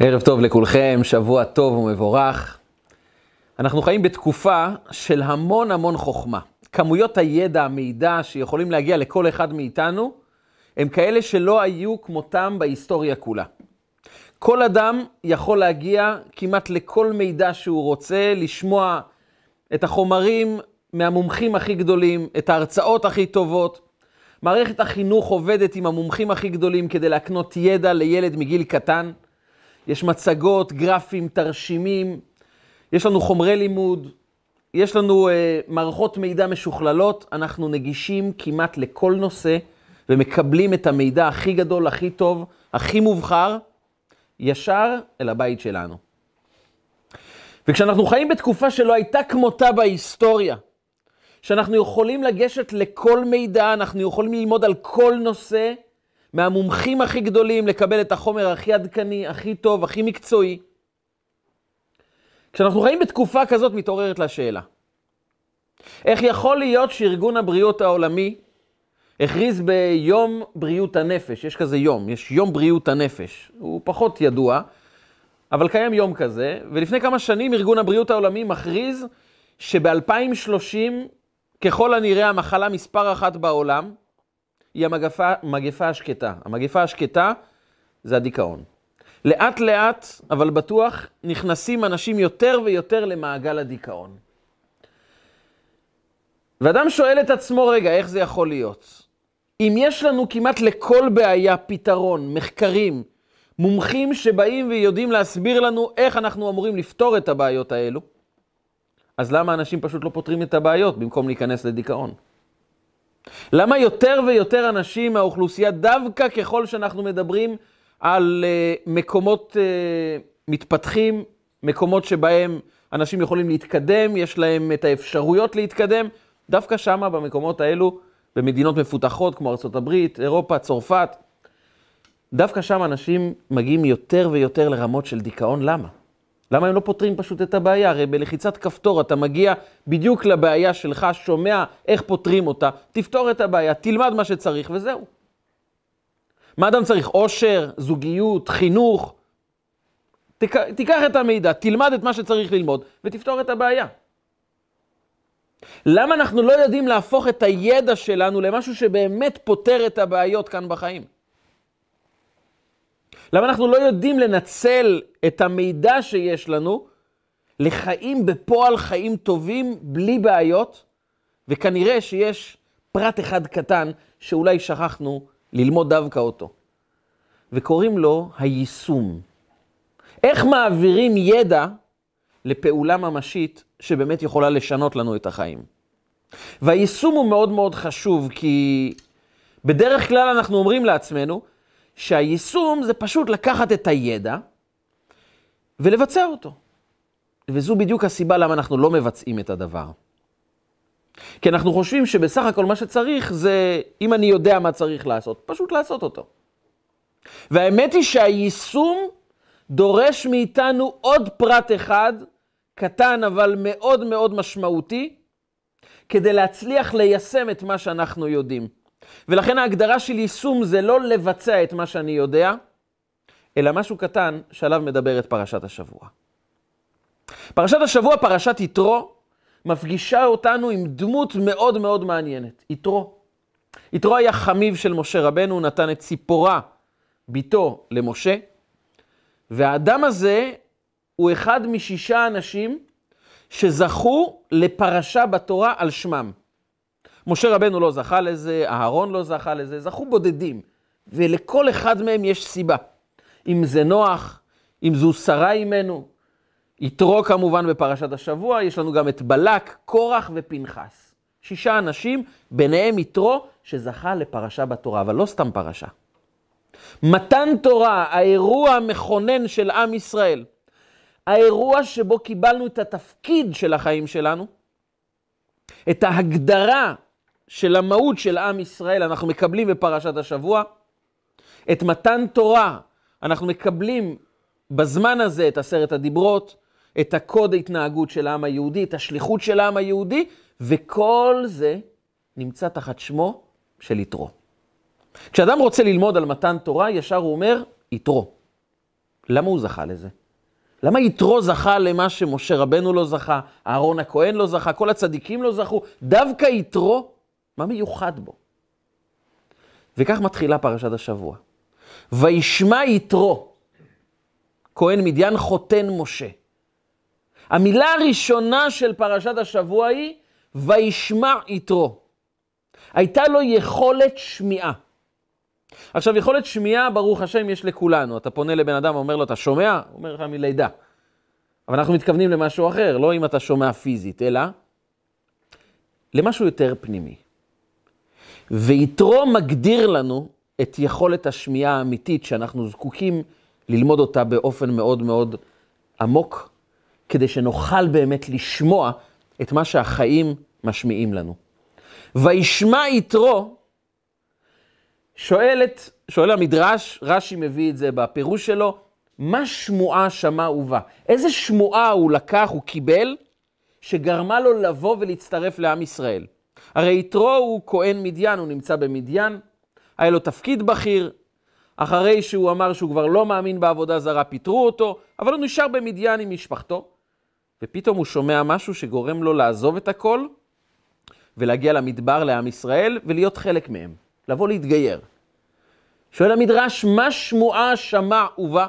ערב טוב לכולכם, שבוע טוב ומבורך. אנחנו חיים בתקופה של המון המון חוכמה. כמויות הידע, המידע שיכולים להגיע לכל אחד מאיתנו, הם כאלה שלא היו כמותם בהיסטוריה כולה. כל אדם יכול להגיע כמעט לכל מידע שהוא רוצה, לשמוע את החומרים מהמומחים הכי גדולים, את ההרצאות הכי טובות. מערכת החינוך עובדת עם המומחים הכי גדולים כדי להקנות ידע לילד מגיל קטן. יש מצגות, גרפים, תרשימים, יש לנו חומרי לימוד, יש לנו אה, מערכות מידע משוכללות, אנחנו נגישים כמעט לכל נושא ומקבלים את המידע הכי גדול, הכי טוב, הכי מובחר, ישר אל הבית שלנו. וכשאנחנו חיים בתקופה שלא הייתה כמותה בהיסטוריה, שאנחנו יכולים לגשת לכל מידע, אנחנו יכולים ללמוד על כל נושא, מהמומחים הכי גדולים, לקבל את החומר הכי עדכני, הכי טוב, הכי מקצועי. כשאנחנו חיים בתקופה כזאת, מתעוררת לה שאלה. איך יכול להיות שארגון הבריאות העולמי הכריז ביום בריאות הנפש, יש כזה יום, יש יום בריאות הנפש, הוא פחות ידוע, אבל קיים יום כזה, ולפני כמה שנים ארגון הבריאות העולמי מכריז שב-2030, ככל הנראה המחלה מספר אחת בעולם, היא המגפה, המגפה השקטה. המגפה השקטה זה הדיכאון. לאט לאט, אבל בטוח, נכנסים אנשים יותר ויותר למעגל הדיכאון. ואדם שואל את עצמו, רגע, איך זה יכול להיות? אם יש לנו כמעט לכל בעיה פתרון, מחקרים, מומחים שבאים ויודעים להסביר לנו איך אנחנו אמורים לפתור את הבעיות האלו, אז למה אנשים פשוט לא פותרים את הבעיות במקום להיכנס לדיכאון? למה יותר ויותר אנשים מהאוכלוסייה, דווקא ככל שאנחנו מדברים על uh, מקומות uh, מתפתחים, מקומות שבהם אנשים יכולים להתקדם, יש להם את האפשרויות להתקדם, דווקא שמה, במקומות האלו, במדינות מפותחות כמו ארה"ב, אירופה, צרפת, דווקא שם אנשים מגיעים יותר ויותר לרמות של דיכאון. למה? למה הם לא פותרים פשוט את הבעיה? הרי בלחיצת כפתור אתה מגיע בדיוק לבעיה שלך, שומע איך פותרים אותה, תפתור את הבעיה, תלמד מה שצריך וזהו. מה אדם צריך? עושר, זוגיות, חינוך. תק... תיקח את המידע, תלמד את מה שצריך ללמוד ותפתור את הבעיה. למה אנחנו לא יודעים להפוך את הידע שלנו למשהו שבאמת פותר את הבעיות כאן בחיים? למה אנחנו לא יודעים לנצל את המידע שיש לנו לחיים בפועל חיים טובים, בלי בעיות, וכנראה שיש פרט אחד קטן שאולי שכחנו ללמוד דווקא אותו. וקוראים לו היישום. איך מעבירים ידע לפעולה ממשית שבאמת יכולה לשנות לנו את החיים. והיישום הוא מאוד מאוד חשוב, כי בדרך כלל אנחנו אומרים לעצמנו, שהיישום זה פשוט לקחת את הידע ולבצע אותו. וזו בדיוק הסיבה למה אנחנו לא מבצעים את הדבר. כי אנחנו חושבים שבסך הכל מה שצריך זה, אם אני יודע מה צריך לעשות, פשוט לעשות אותו. והאמת היא שהיישום דורש מאיתנו עוד פרט אחד, קטן אבל מאוד מאוד משמעותי, כדי להצליח ליישם את מה שאנחנו יודעים. ולכן ההגדרה של יישום זה לא לבצע את מה שאני יודע, אלא משהו קטן שעליו מדברת פרשת השבוע. פרשת השבוע, פרשת יתרו, מפגישה אותנו עם דמות מאוד מאוד מעניינת, יתרו. יתרו היה חמיב של משה רבנו, הוא נתן את ציפורה, ביתו, למשה, והאדם הזה הוא אחד משישה אנשים שזכו לפרשה בתורה על שמם. משה רבנו לא זכה לזה, אהרון לא זכה לזה, זכו בודדים. ולכל אחד מהם יש סיבה. אם זה נוח, אם זו שרה אימנו, יתרו כמובן בפרשת השבוע, יש לנו גם את בלק, קורח ופנחס. שישה אנשים, ביניהם יתרו, שזכה לפרשה בתורה, אבל לא סתם פרשה. מתן תורה, האירוע המכונן של עם ישראל, האירוע שבו קיבלנו את התפקיד של החיים שלנו, את ההגדרה של המהות של עם ישראל אנחנו מקבלים בפרשת השבוע. את מתן תורה אנחנו מקבלים בזמן הזה את עשרת הדיברות, את הקוד ההתנהגות של העם היהודי, את השליחות של העם היהודי, וכל זה נמצא תחת שמו של יתרו. כשאדם רוצה ללמוד על מתן תורה, ישר הוא אומר, יתרו. למה הוא זכה לזה? למה יתרו זכה למה שמשה רבנו לא זכה, אהרון הכהן לא זכה, כל הצדיקים לא זכו? דווקא יתרו, מה מיוחד בו? וכך מתחילה פרשת השבוע. וישמע יתרו, כהן מדיין חותן משה. המילה הראשונה של פרשת השבוע היא, וישמע יתרו. הייתה לו יכולת שמיעה. עכשיו, יכולת שמיעה, ברוך השם, יש לכולנו. אתה פונה לבן אדם ואומר לו, אתה שומע? הוא אומר לך מלידה. אבל אנחנו מתכוונים למשהו אחר, לא אם אתה שומע פיזית, אלא למשהו יותר פנימי. ויתרו מגדיר לנו את יכולת השמיעה האמיתית שאנחנו זקוקים ללמוד אותה באופן מאוד מאוד עמוק, כדי שנוכל באמת לשמוע את מה שהחיים משמיעים לנו. וישמע יתרו, שואלת, שואל המדרש, רש"י מביא את זה בפירוש שלו, מה שמועה שמע ובא? איזה שמועה הוא לקח, הוא קיבל, שגרמה לו לבוא ולהצטרף לעם ישראל? הרי יתרו הוא כהן מדיין, הוא נמצא במדיין, היה לו תפקיד בכיר, אחרי שהוא אמר שהוא כבר לא מאמין בעבודה זרה, פיטרו אותו, אבל הוא נשאר במדיין עם משפחתו, ופתאום הוא שומע משהו שגורם לו לעזוב את הכל ולהגיע למדבר לעם ישראל ולהיות חלק מהם, לבוא להתגייר. שואל המדרש, מה שמועה שמע ובא?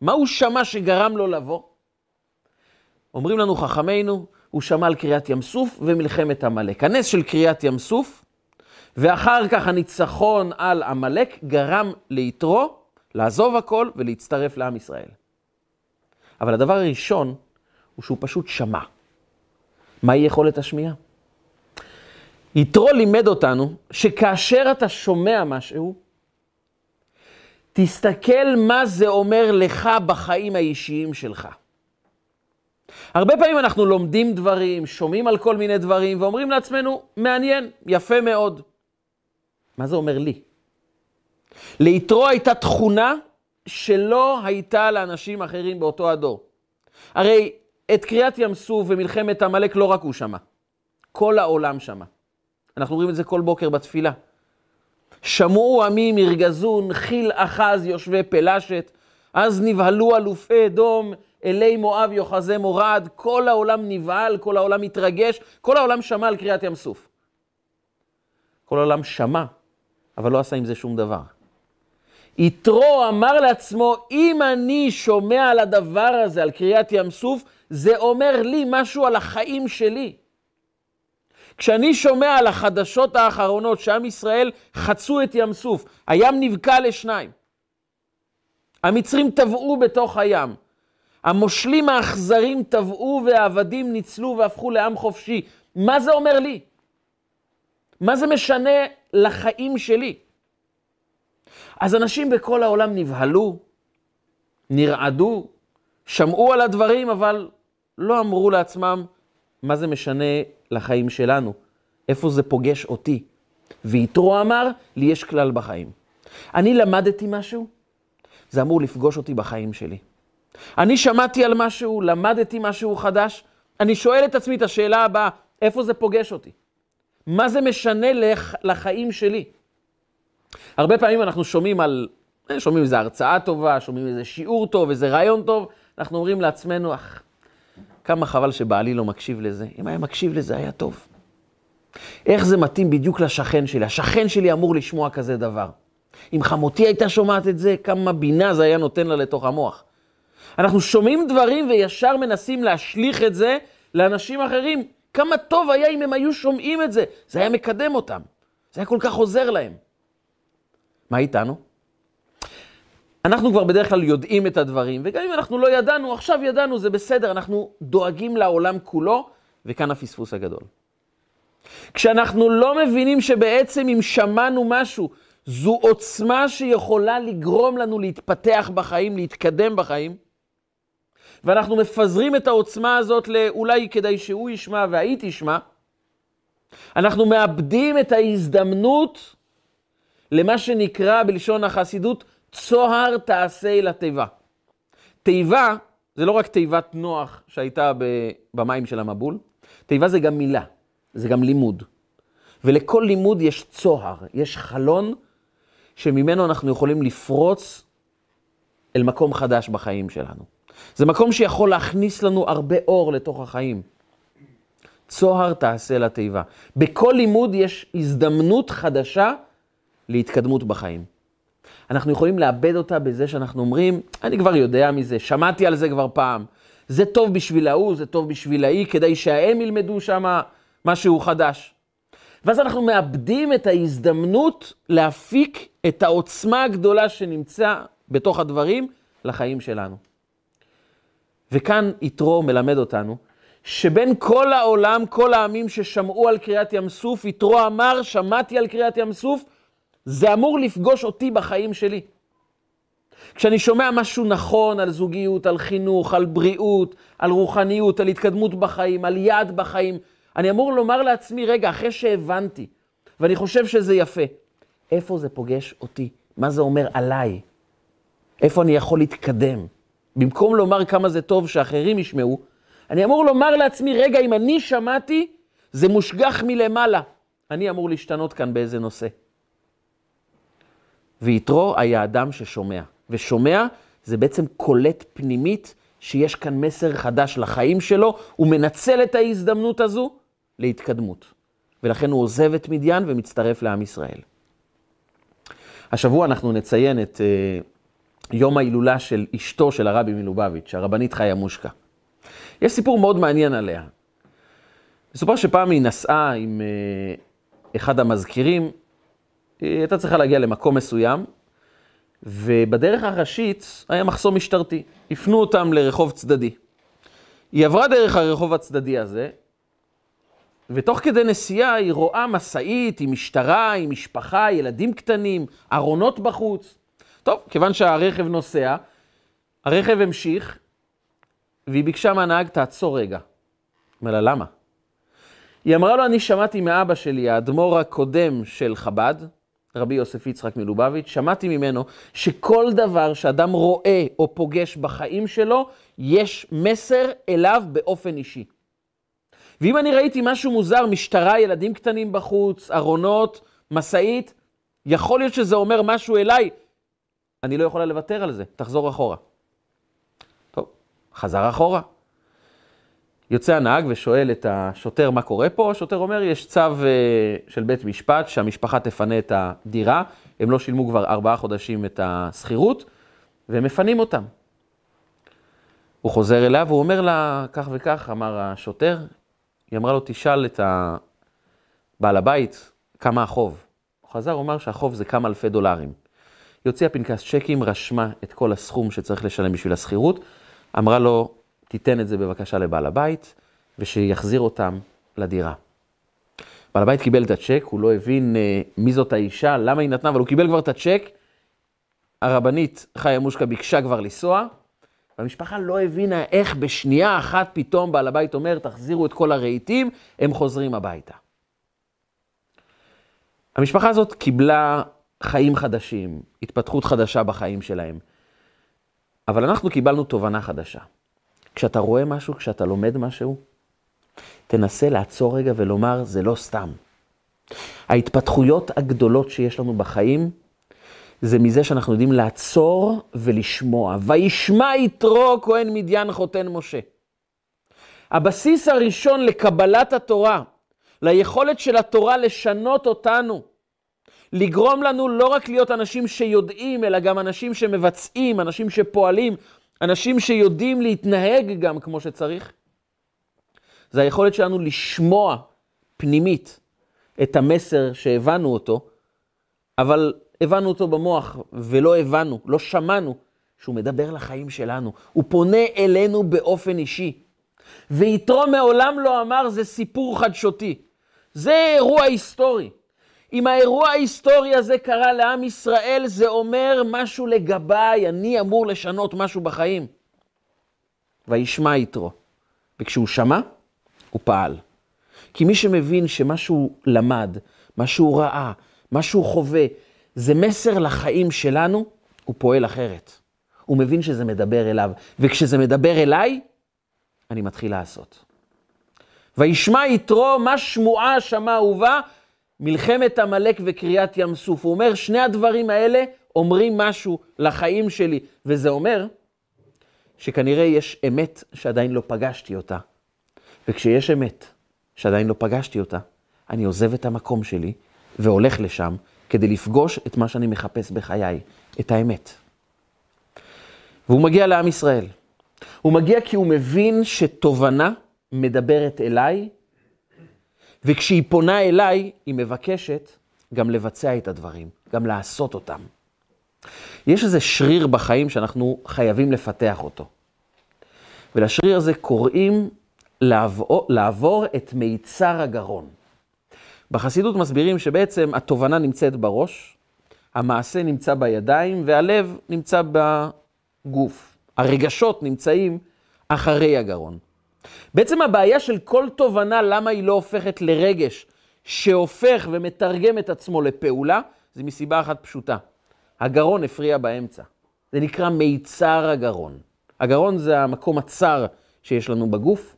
מה הוא שמע שגרם לו לבוא? אומרים לנו חכמינו, הוא שמע על קריאת ים סוף ומלחמת עמלק. הנס של קריאת ים סוף, ואחר כך הניצחון על עמלק גרם ליתרו לעזוב הכל ולהצטרף לעם ישראל. אבל הדבר הראשון הוא שהוא פשוט שמע. מהי יכולת השמיעה? יתרו לימד אותנו שכאשר אתה שומע משהו, תסתכל מה זה אומר לך בחיים האישיים שלך. הרבה פעמים אנחנו לומדים דברים, שומעים על כל מיני דברים, ואומרים לעצמנו, מעניין, יפה מאוד. מה זה אומר לי? ליתרו הייתה תכונה שלא הייתה לאנשים אחרים באותו הדור. הרי את קריאת ים סוף ומלחמת עמלק לא רק הוא שמע, כל העולם שמע. אנחנו רואים את זה כל בוקר בתפילה. שמעו עמים ירגזו, נחיל אחז יושבי פלשת, אז נבהלו אלופי אדום, אלי מואב יוחזי מורד, כל העולם נבהל, כל העולם מתרגש, כל העולם שמע על קריאת ים סוף. כל העולם שמע, אבל לא עשה עם זה שום דבר. יתרו אמר לעצמו, אם אני שומע על הדבר הזה, על קריאת ים סוף, זה אומר לי משהו על החיים שלי. כשאני שומע על החדשות האחרונות שעם ישראל חצו את ים סוף, הים נבקע לשניים. המצרים טבעו בתוך הים. המושלים האכזרים טבעו והעבדים ניצלו והפכו לעם חופשי. מה זה אומר לי? מה זה משנה לחיים שלי? אז אנשים בכל העולם נבהלו, נרעדו, שמעו על הדברים, אבל לא אמרו לעצמם מה זה משנה לחיים שלנו, איפה זה פוגש אותי. ויתרו אמר, לי יש כלל בחיים. אני למדתי משהו, זה אמור לפגוש אותי בחיים שלי. אני שמעתי על משהו, למדתי משהו חדש, אני שואל את עצמי את השאלה הבאה, איפה זה פוגש אותי? מה זה משנה לח, לחיים שלי? הרבה פעמים אנחנו שומעים על, אה, שומעים איזו הרצאה טובה, שומעים איזה שיעור טוב, איזה רעיון טוב, אנחנו אומרים לעצמנו, אך, כמה חבל שבעלי לא מקשיב לזה. אם היה מקשיב לזה, היה טוב. איך זה מתאים בדיוק לשכן שלי? השכן שלי אמור לשמוע כזה דבר. אם חמותי הייתה שומעת את זה, כמה בינה זה היה נותן לה לתוך המוח. אנחנו שומעים דברים וישר מנסים להשליך את זה לאנשים אחרים. כמה טוב היה אם הם היו שומעים את זה. זה היה מקדם אותם. זה היה כל כך עוזר להם. מה איתנו? אנחנו כבר בדרך כלל יודעים את הדברים, וגם אם אנחנו לא ידענו, עכשיו ידענו, זה בסדר, אנחנו דואגים לעולם כולו, וכאן הפספוס הגדול. כשאנחנו לא מבינים שבעצם אם שמענו משהו, זו עוצמה שיכולה לגרום לנו להתפתח בחיים, להתקדם בחיים, ואנחנו מפזרים את העוצמה הזאת לאולי כדי שהוא ישמע והיא תשמע, אנחנו מאבדים את ההזדמנות למה שנקרא בלשון החסידות צוהר תעשה לתיבה. תיבה זה לא רק תיבת נוח שהייתה במים של המבול, תיבה זה גם מילה, זה גם לימוד. ולכל לימוד יש צוהר, יש חלון שממנו אנחנו יכולים לפרוץ אל מקום חדש בחיים שלנו. זה מקום שיכול להכניס לנו הרבה אור לתוך החיים. צוהר תעשה לתיבה. בכל לימוד יש הזדמנות חדשה להתקדמות בחיים. אנחנו יכולים לאבד אותה בזה שאנחנו אומרים, אני כבר יודע מזה, שמעתי על זה כבר פעם. זה טוב בשביל ההוא, זה טוב בשביל ההיא, כדי שהם ילמדו שם משהו חדש. ואז אנחנו מאבדים את ההזדמנות להפיק את העוצמה הגדולה שנמצא בתוך הדברים לחיים שלנו. וכאן יתרו מלמד אותנו שבין כל העולם, כל העמים ששמעו על קריאת ים סוף, יתרו אמר, שמעתי על קריאת ים סוף, זה אמור לפגוש אותי בחיים שלי. כשאני שומע משהו נכון על זוגיות, על חינוך, על בריאות, על רוחניות, על התקדמות בחיים, על יעד בחיים, אני אמור לומר לעצמי, רגע, אחרי שהבנתי, ואני חושב שזה יפה, איפה זה פוגש אותי? מה זה אומר עליי? איפה אני יכול להתקדם? במקום לומר כמה זה טוב שאחרים ישמעו, אני אמור לומר לעצמי, רגע, אם אני שמעתי, זה מושגח מלמעלה. אני אמור להשתנות כאן באיזה נושא. ויתרו היה אדם ששומע. ושומע זה בעצם קולט פנימית שיש כאן מסר חדש לחיים שלו, הוא מנצל את ההזדמנות הזו להתקדמות. ולכן הוא עוזב את מדיין ומצטרף לעם ישראל. השבוע אנחנו נציין את uh, יום ההילולה של אשתו של הרבי מלובביץ', הרבנית חיה מושקה. יש סיפור מאוד מעניין עליה. מסופר שפעם היא נסעה עם uh, אחד המזכירים, היא הייתה צריכה להגיע למקום מסוים, ובדרך הראשית היה מחסום משטרתי. הפנו אותם לרחוב צדדי. היא עברה דרך הרחוב הצדדי הזה, ותוך כדי נסיעה היא רואה משאית עם משטרה, עם משפחה, ילדים קטנים, ארונות בחוץ. טוב, כיוון שהרכב נוסע, הרכב המשיך, והיא ביקשה מהנהג, תעצור רגע. אומר לה, למה? היא אמרה לו, אני שמעתי מאבא שלי, האדמו"ר הקודם של חב"ד, רבי יוסף יצחק מלובביץ', שמעתי ממנו שכל דבר שאדם רואה או פוגש בחיים שלו, יש מסר אליו באופן אישי. ואם אני ראיתי משהו מוזר, משטרה, ילדים קטנים בחוץ, ארונות, משאית, יכול להיות שזה אומר משהו אליי, אני לא יכולה לוותר על זה, תחזור אחורה. טוב, חזר אחורה. יוצא הנהג ושואל את השוטר מה קורה פה, השוטר אומר, יש צו uh, של בית משפט שהמשפחה תפנה את הדירה, הם לא שילמו כבר ארבעה חודשים את השכירות, והם מפנים אותם. הוא חוזר אליה והוא אומר לה, כך וכך, אמר השוטר, היא אמרה לו, תשאל את בעל הבית כמה החוב. הוא חזר, הוא אמר שהחוב זה כמה אלפי דולרים. היא הוציאה פנקס צ'קים, רשמה את כל הסכום שצריך לשלם בשביל השכירות, אמרה לו, תיתן את זה בבקשה לבעל הבית, ושיחזיר אותם לדירה. בעל הבית קיבל את הצ'ק, הוא לא הבין uh, מי זאת האישה, למה היא נתנה, אבל הוא קיבל כבר את הצ'ק. הרבנית חיה מושקה ביקשה כבר לנסוע, והמשפחה לא הבינה איך בשנייה אחת פתאום בעל הבית אומר, תחזירו את כל הרהיטים, הם חוזרים הביתה. המשפחה הזאת קיבלה חיים חדשים, התפתחות חדשה בחיים שלהם, אבל אנחנו קיבלנו תובנה חדשה. כשאתה רואה משהו, כשאתה לומד משהו, תנסה לעצור רגע ולומר, זה לא סתם. ההתפתחויות הגדולות שיש לנו בחיים, זה מזה שאנחנו יודעים לעצור ולשמוע. וישמע יתרו כהן מדיין חותן משה. הבסיס הראשון לקבלת התורה, ליכולת של התורה לשנות אותנו, לגרום לנו לא רק להיות אנשים שיודעים, אלא גם אנשים שמבצעים, אנשים שפועלים, אנשים שיודעים להתנהג גם כמו שצריך, זה היכולת שלנו לשמוע פנימית את המסר שהבנו אותו, אבל הבנו אותו במוח ולא הבנו, לא שמענו שהוא מדבר לחיים שלנו. הוא פונה אלינו באופן אישי. ויתרו מעולם לא אמר זה סיפור חדשותי. זה אירוע היסטורי. אם האירוע ההיסטורי הזה קרה לעם ישראל, זה אומר משהו לגביי, אני אמור לשנות משהו בחיים. וישמע יתרו. וכשהוא שמע, הוא פעל. כי מי שמבין שמה שהוא למד, מה שהוא ראה, מה שהוא חווה, זה מסר לחיים שלנו, הוא פועל אחרת. הוא מבין שזה מדבר אליו, וכשזה מדבר אליי, אני מתחיל לעשות. וישמע יתרו מה שמועה שמע ובא, מלחמת עמלק וקריעת ים סוף. הוא אומר, שני הדברים האלה אומרים משהו לחיים שלי, וזה אומר שכנראה יש אמת שעדיין לא פגשתי אותה. וכשיש אמת שעדיין לא פגשתי אותה, אני עוזב את המקום שלי והולך לשם כדי לפגוש את מה שאני מחפש בחיי, את האמת. והוא מגיע לעם ישראל. הוא מגיע כי הוא מבין שתובנה מדברת אליי, וכשהיא פונה אליי, היא מבקשת גם לבצע את הדברים, גם לעשות אותם. יש איזה שריר בחיים שאנחנו חייבים לפתח אותו. ולשריר הזה קוראים לעבור, לעבור את מיצר הגרון. בחסידות מסבירים שבעצם התובנה נמצאת בראש, המעשה נמצא בידיים והלב נמצא בגוף. הרגשות נמצאים אחרי הגרון. בעצם הבעיה של כל תובנה, למה היא לא הופכת לרגש שהופך ומתרגם את עצמו לפעולה, זה מסיבה אחת פשוטה. הגרון הפריע באמצע. זה נקרא מיצר הגרון. הגרון זה המקום הצר שיש לנו בגוף,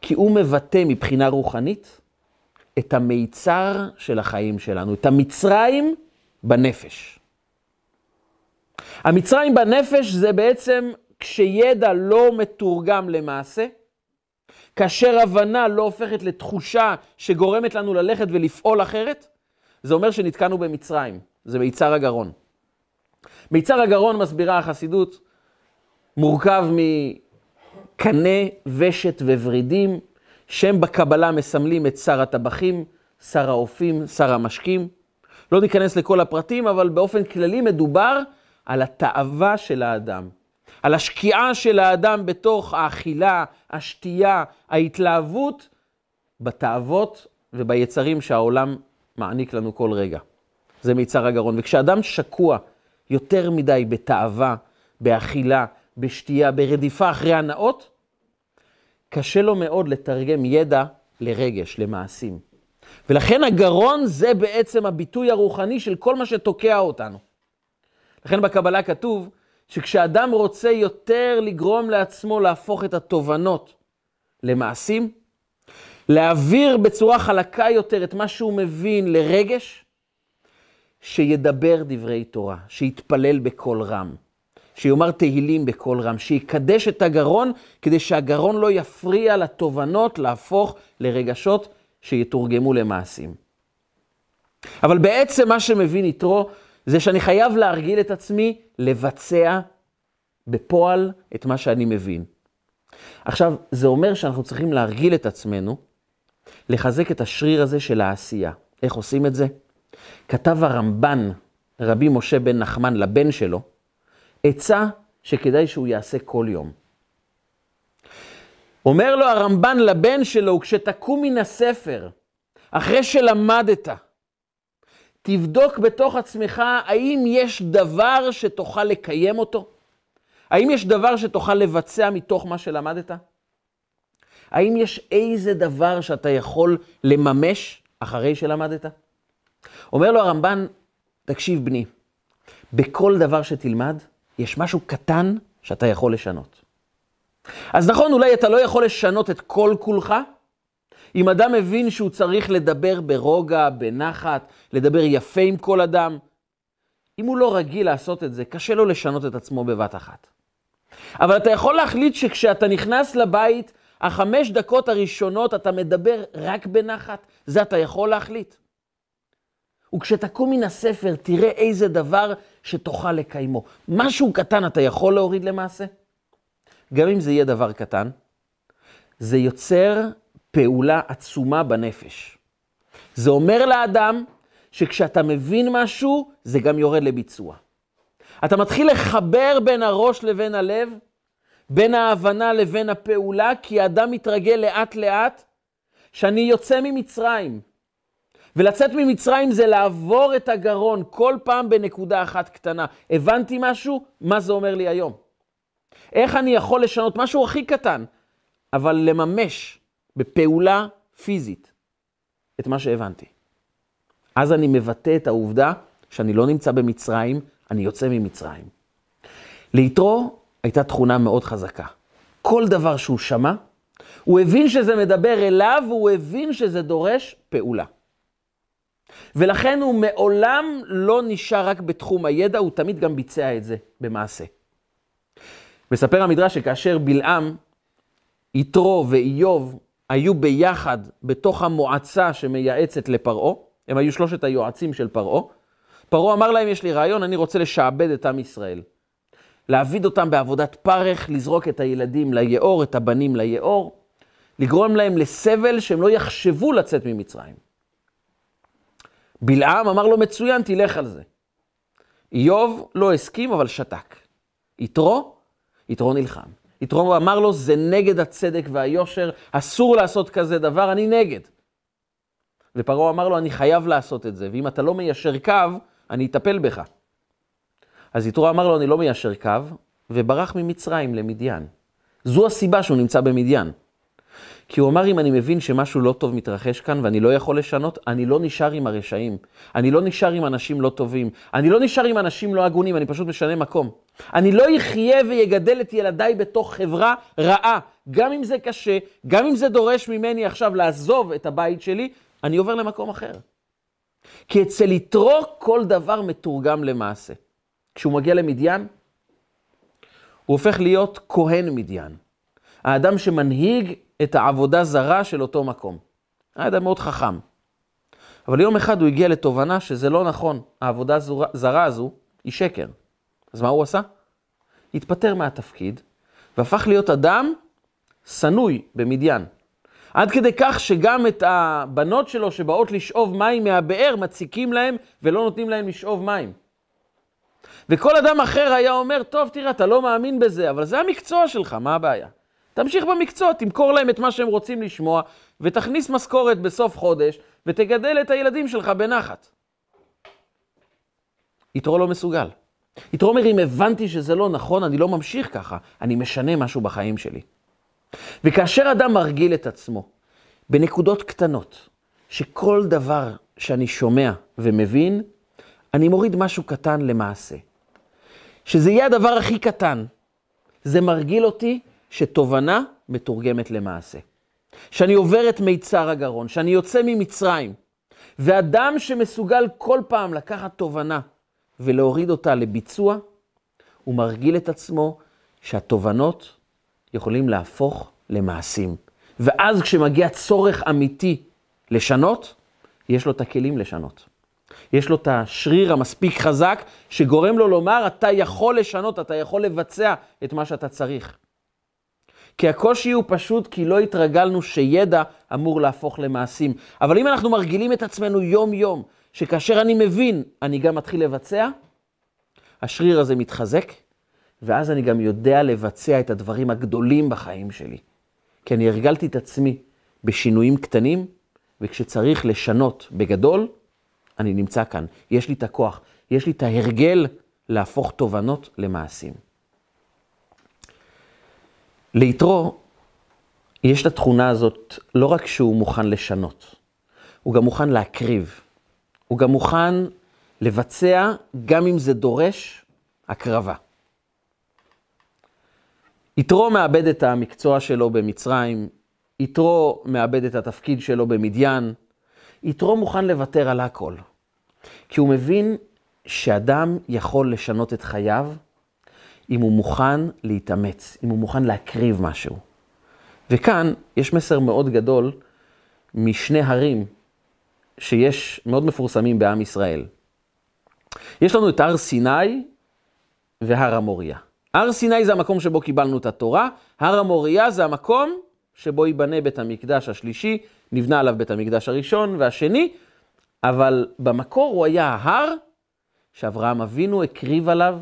כי הוא מבטא מבחינה רוחנית את המיצר של החיים שלנו, את המצרים בנפש. המצרים בנפש זה בעצם כשידע לא מתורגם למעשה, כאשר הבנה לא הופכת לתחושה שגורמת לנו ללכת ולפעול אחרת, זה אומר שנתקענו במצרים, זה מיצר הגרון. מיצר הגרון, מסבירה החסידות, מורכב מקנה, ושת וורידים, שהם בקבלה מסמלים את שר הטבחים, שר האופים, שר המשקים. לא ניכנס לכל הפרטים, אבל באופן כללי מדובר על התאווה של האדם. על השקיעה של האדם בתוך האכילה, השתייה, ההתלהבות, בתאוות וביצרים שהעולם מעניק לנו כל רגע. זה מיצר הגרון. וכשאדם שקוע יותר מדי בתאווה, באכילה, בשתייה, ברדיפה אחרי הנאות, קשה לו מאוד לתרגם ידע לרגש, למעשים. ולכן הגרון זה בעצם הביטוי הרוחני של כל מה שתוקע אותנו. לכן בקבלה כתוב שכשאדם רוצה יותר לגרום לעצמו להפוך את התובנות למעשים, להעביר בצורה חלקה יותר את מה שהוא מבין לרגש, שידבר דברי תורה, שיתפלל בקול רם, שיאמר תהילים בקול רם, שיקדש את הגרון, כדי שהגרון לא יפריע לתובנות להפוך לרגשות שיתורגמו למעשים. אבל בעצם מה שמבין יתרו, זה שאני חייב להרגיל את עצמי לבצע בפועל את מה שאני מבין. עכשיו, זה אומר שאנחנו צריכים להרגיל את עצמנו לחזק את השריר הזה של העשייה. איך עושים את זה? כתב הרמב"ן, רבי משה בן נחמן, לבן שלו, עצה שכדאי שהוא יעשה כל יום. אומר לו הרמב"ן לבן שלו, כשתקום מן הספר, אחרי שלמדת, תבדוק בתוך עצמך האם יש דבר שתוכל לקיים אותו? האם יש דבר שתוכל לבצע מתוך מה שלמדת? האם יש איזה דבר שאתה יכול לממש אחרי שלמדת? אומר לו הרמב"ן, תקשיב בני, בכל דבר שתלמד, יש משהו קטן שאתה יכול לשנות. אז נכון, אולי אתה לא יכול לשנות את כל כולך, אם אדם מבין שהוא צריך לדבר ברוגע, בנחת, לדבר יפה עם כל אדם, אם הוא לא רגיל לעשות את זה, קשה לו לשנות את עצמו בבת אחת. אבל אתה יכול להחליט שכשאתה נכנס לבית, החמש דקות הראשונות אתה מדבר רק בנחת, זה אתה יכול להחליט. וכשתקום מן הספר, תראה איזה דבר שתוכל לקיימו. משהו קטן אתה יכול להוריד למעשה? גם אם זה יהיה דבר קטן, זה יוצר פעולה עצומה בנפש. זה אומר לאדם שכשאתה מבין משהו, זה גם יורד לביצוע. אתה מתחיל לחבר בין הראש לבין הלב, בין ההבנה לבין הפעולה, כי האדם מתרגל לאט לאט שאני יוצא ממצרים. ולצאת ממצרים זה לעבור את הגרון כל פעם בנקודה אחת קטנה. הבנתי משהו? מה זה אומר לי היום? איך אני יכול לשנות משהו הכי קטן, אבל לממש בפעולה פיזית את מה שהבנתי. אז אני מבטא את העובדה שאני לא נמצא במצרים, אני יוצא ממצרים. ליתרו הייתה תכונה מאוד חזקה. כל דבר שהוא שמע, הוא הבין שזה מדבר אליו, והוא הבין שזה דורש פעולה. ולכן הוא מעולם לא נשאר רק בתחום הידע, הוא תמיד גם ביצע את זה במעשה. מספר המדרש שכאשר בלעם, יתרו ואיוב היו ביחד בתוך המועצה שמייעצת לפרעה, הם היו שלושת היועצים של פרעה, פרעה אמר להם, יש לי רעיון, אני רוצה לשעבד את עם ישראל. להעביד אותם בעבודת פרך, לזרוק את הילדים ליאור, את הבנים ליאור, לגרום להם לסבל שהם לא יחשבו לצאת ממצרים. בלעם אמר לו, מצוין, תלך על זה. איוב לא הסכים, אבל שתק. יתרו, יתרו נלחם. יתרו אמר לו, זה נגד הצדק והיושר, אסור לעשות כזה דבר, אני נגד. ופרעה אמר לו, אני חייב לעשות את זה, ואם אתה לא מיישר קו, אני אטפל בך. אז יתרו אמר לו, אני לא מיישר קו, וברח ממצרים למדיין. זו הסיבה שהוא נמצא במדיין. כי הוא אמר, אם אני מבין שמשהו לא טוב מתרחש כאן ואני לא יכול לשנות, אני לא נשאר עם הרשעים. אני לא נשאר עם אנשים לא טובים. אני לא נשאר עם אנשים לא הגונים, אני פשוט משנה מקום. אני לא אחיה ויגדל את ילדיי בתוך חברה רעה. גם אם זה קשה, גם אם זה דורש ממני עכשיו לעזוב את הבית שלי, אני עובר למקום אחר. כי אצל יתרו כל דבר מתורגם למעשה. כשהוא מגיע למדיין, הוא הופך להיות כהן מדיין. האדם שמנהיג את העבודה זרה של אותו מקום. היה אדם מאוד חכם. אבל יום אחד הוא הגיע לתובנה שזה לא נכון, העבודה הזרה הזו היא שקר. אז מה הוא עשה? התפטר מהתפקיד, והפך להיות אדם שנוי במדיין. עד כדי כך שגם את הבנות שלו שבאות לשאוב מים מהבאר, מציקים להם ולא נותנים להם לשאוב מים. וכל אדם אחר היה אומר, טוב, תראה, אתה לא מאמין בזה, אבל זה המקצוע שלך, מה הבעיה? תמשיך במקצוע, תמכור להם את מה שהם רוצים לשמוע, ותכניס משכורת בסוף חודש, ותגדל את הילדים שלך בנחת. יתרו לא מסוגל. יתרו אומר, אם הבנתי שזה לא נכון, אני לא ממשיך ככה, אני משנה משהו בחיים שלי. וכאשר אדם מרגיל את עצמו בנקודות קטנות, שכל דבר שאני שומע ומבין, אני מוריד משהו קטן למעשה. שזה יהיה הדבר הכי קטן. זה מרגיל אותי שתובנה מתורגמת למעשה. שאני עובר את מיצר הגרון, שאני יוצא ממצרים, ואדם שמסוגל כל פעם לקחת תובנה ולהוריד אותה לביצוע, הוא מרגיל את עצמו שהתובנות יכולים להפוך למעשים. ואז כשמגיע צורך אמיתי לשנות, יש לו את הכלים לשנות. יש לו את השריר המספיק חזק, שגורם לו לומר, אתה יכול לשנות, אתה יכול לבצע את מה שאתה צריך. כי הקושי הוא פשוט כי לא התרגלנו שידע אמור להפוך למעשים. אבל אם אנחנו מרגילים את עצמנו יום-יום, שכאשר אני מבין, אני גם מתחיל לבצע, השריר הזה מתחזק, ואז אני גם יודע לבצע את הדברים הגדולים בחיים שלי. כי אני הרגלתי את עצמי בשינויים קטנים, וכשצריך לשנות בגדול, אני נמצא כאן. יש לי את הכוח, יש לי את ההרגל להפוך תובנות למעשים. ליתרו, יש את התכונה הזאת, לא רק שהוא מוכן לשנות, הוא גם מוכן להקריב. הוא גם מוכן לבצע, גם אם זה דורש הקרבה. יתרו מאבד את המקצוע שלו במצרים, יתרו מאבד את התפקיד שלו במדיין, יתרו מוכן לוותר על הכל. כי הוא מבין שאדם יכול לשנות את חייו אם הוא מוכן להתאמץ, אם הוא מוכן להקריב משהו. וכאן יש מסר מאוד גדול משני הרים שיש, מאוד מפורסמים בעם ישראל. יש לנו את הר סיני והר המוריה. הר סיני זה המקום שבו קיבלנו את התורה, הר המוריה זה המקום שבו ייבנה בית המקדש השלישי, נבנה עליו בית המקדש הראשון והשני, אבל במקור הוא היה ההר שאברהם אבינו הקריב עליו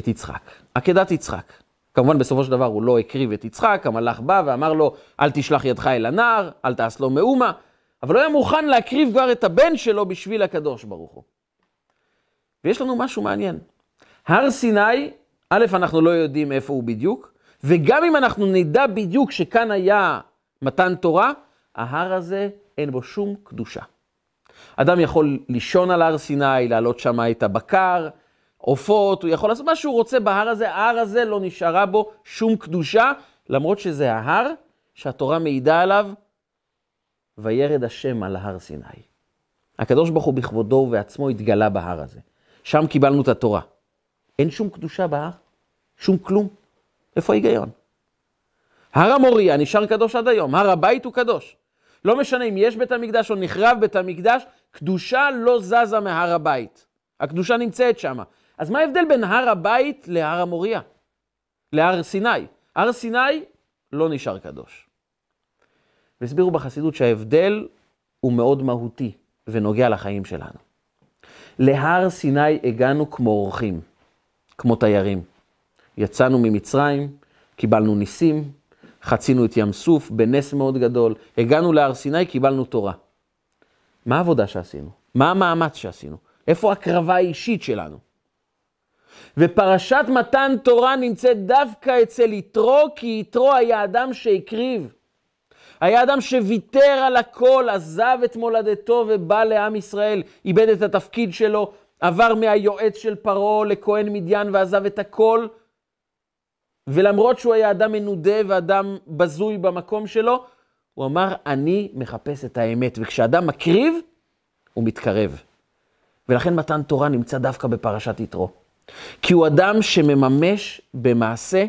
את יצחק, עקדת יצחק. כמובן, בסופו של דבר הוא לא הקריב את יצחק, המלאך בא ואמר לו, אל תשלח ידך אל הנער, אל תעש לו מאומה, אבל הוא היה מוכן להקריב כבר את הבן שלו בשביל הקדוש ברוך הוא. ויש לנו משהו מעניין. הר סיני, א', אנחנו לא יודעים איפה הוא בדיוק, וגם אם אנחנו נדע בדיוק שכאן היה מתן תורה, ההר הזה אין בו שום קדושה. אדם יכול לישון על הר סיני, להעלות שם את הבקר, עופות, הוא יכול לעשות מה שהוא רוצה בהר הזה, ההר הזה לא נשארה בו שום קדושה, למרות שזה ההר שהתורה מעידה עליו, וירד השם על ההר סיני. הקדוש ברוך הוא בכבודו ובעצמו התגלה בהר הזה. שם קיבלנו את התורה. אין שום קדושה בהר, שום כלום. איפה ההיגיון? הר המוריה נשאר קדוש עד היום, הר הבית הוא קדוש. לא משנה אם יש בית המקדש או נחרב בית המקדש, קדושה לא זזה מהר הבית. הקדושה נמצאת שם. אז מה ההבדל בין הר הבית להר המוריה? להר סיני. הר סיני לא נשאר קדוש. והסבירו בחסידות שההבדל הוא מאוד מהותי ונוגע לחיים שלנו. להר סיני הגענו כמו אורחים, כמו תיירים. יצאנו ממצרים, קיבלנו ניסים, חצינו את ים סוף בנס מאוד גדול, הגענו להר סיני, קיבלנו תורה. מה העבודה שעשינו? מה המאמץ שעשינו? איפה ההקרבה האישית שלנו? ופרשת מתן תורה נמצאת דווקא אצל יתרו, כי יתרו היה אדם שהקריב. היה אדם שוויתר על הכל, עזב את מולדתו ובא לעם ישראל, איבד את התפקיד שלו, עבר מהיועץ של פרעה לכהן מדיין ועזב את הכל. ולמרות שהוא היה אדם מנודה ואדם בזוי במקום שלו, הוא אמר, אני מחפש את האמת. וכשאדם מקריב, הוא מתקרב. ולכן מתן תורה נמצא דווקא בפרשת יתרו. כי הוא אדם שמממש במעשה,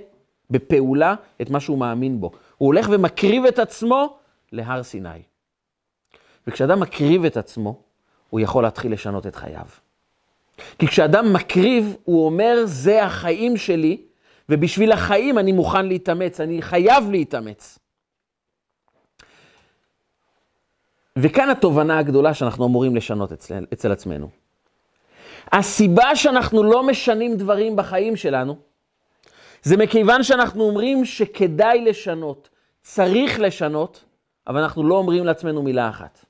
בפעולה, את מה שהוא מאמין בו. הוא הולך ומקריב את עצמו להר סיני. וכשאדם מקריב את עצמו, הוא יכול להתחיל לשנות את חייו. כי כשאדם מקריב, הוא אומר, זה החיים שלי, ובשביל החיים אני מוכן להתאמץ, אני חייב להתאמץ. וכאן התובנה הגדולה שאנחנו אמורים לשנות אצל, אצל עצמנו. הסיבה שאנחנו לא משנים דברים בחיים שלנו, זה מכיוון שאנחנו אומרים שכדאי לשנות, צריך לשנות, אבל אנחנו לא אומרים לעצמנו מילה אחת.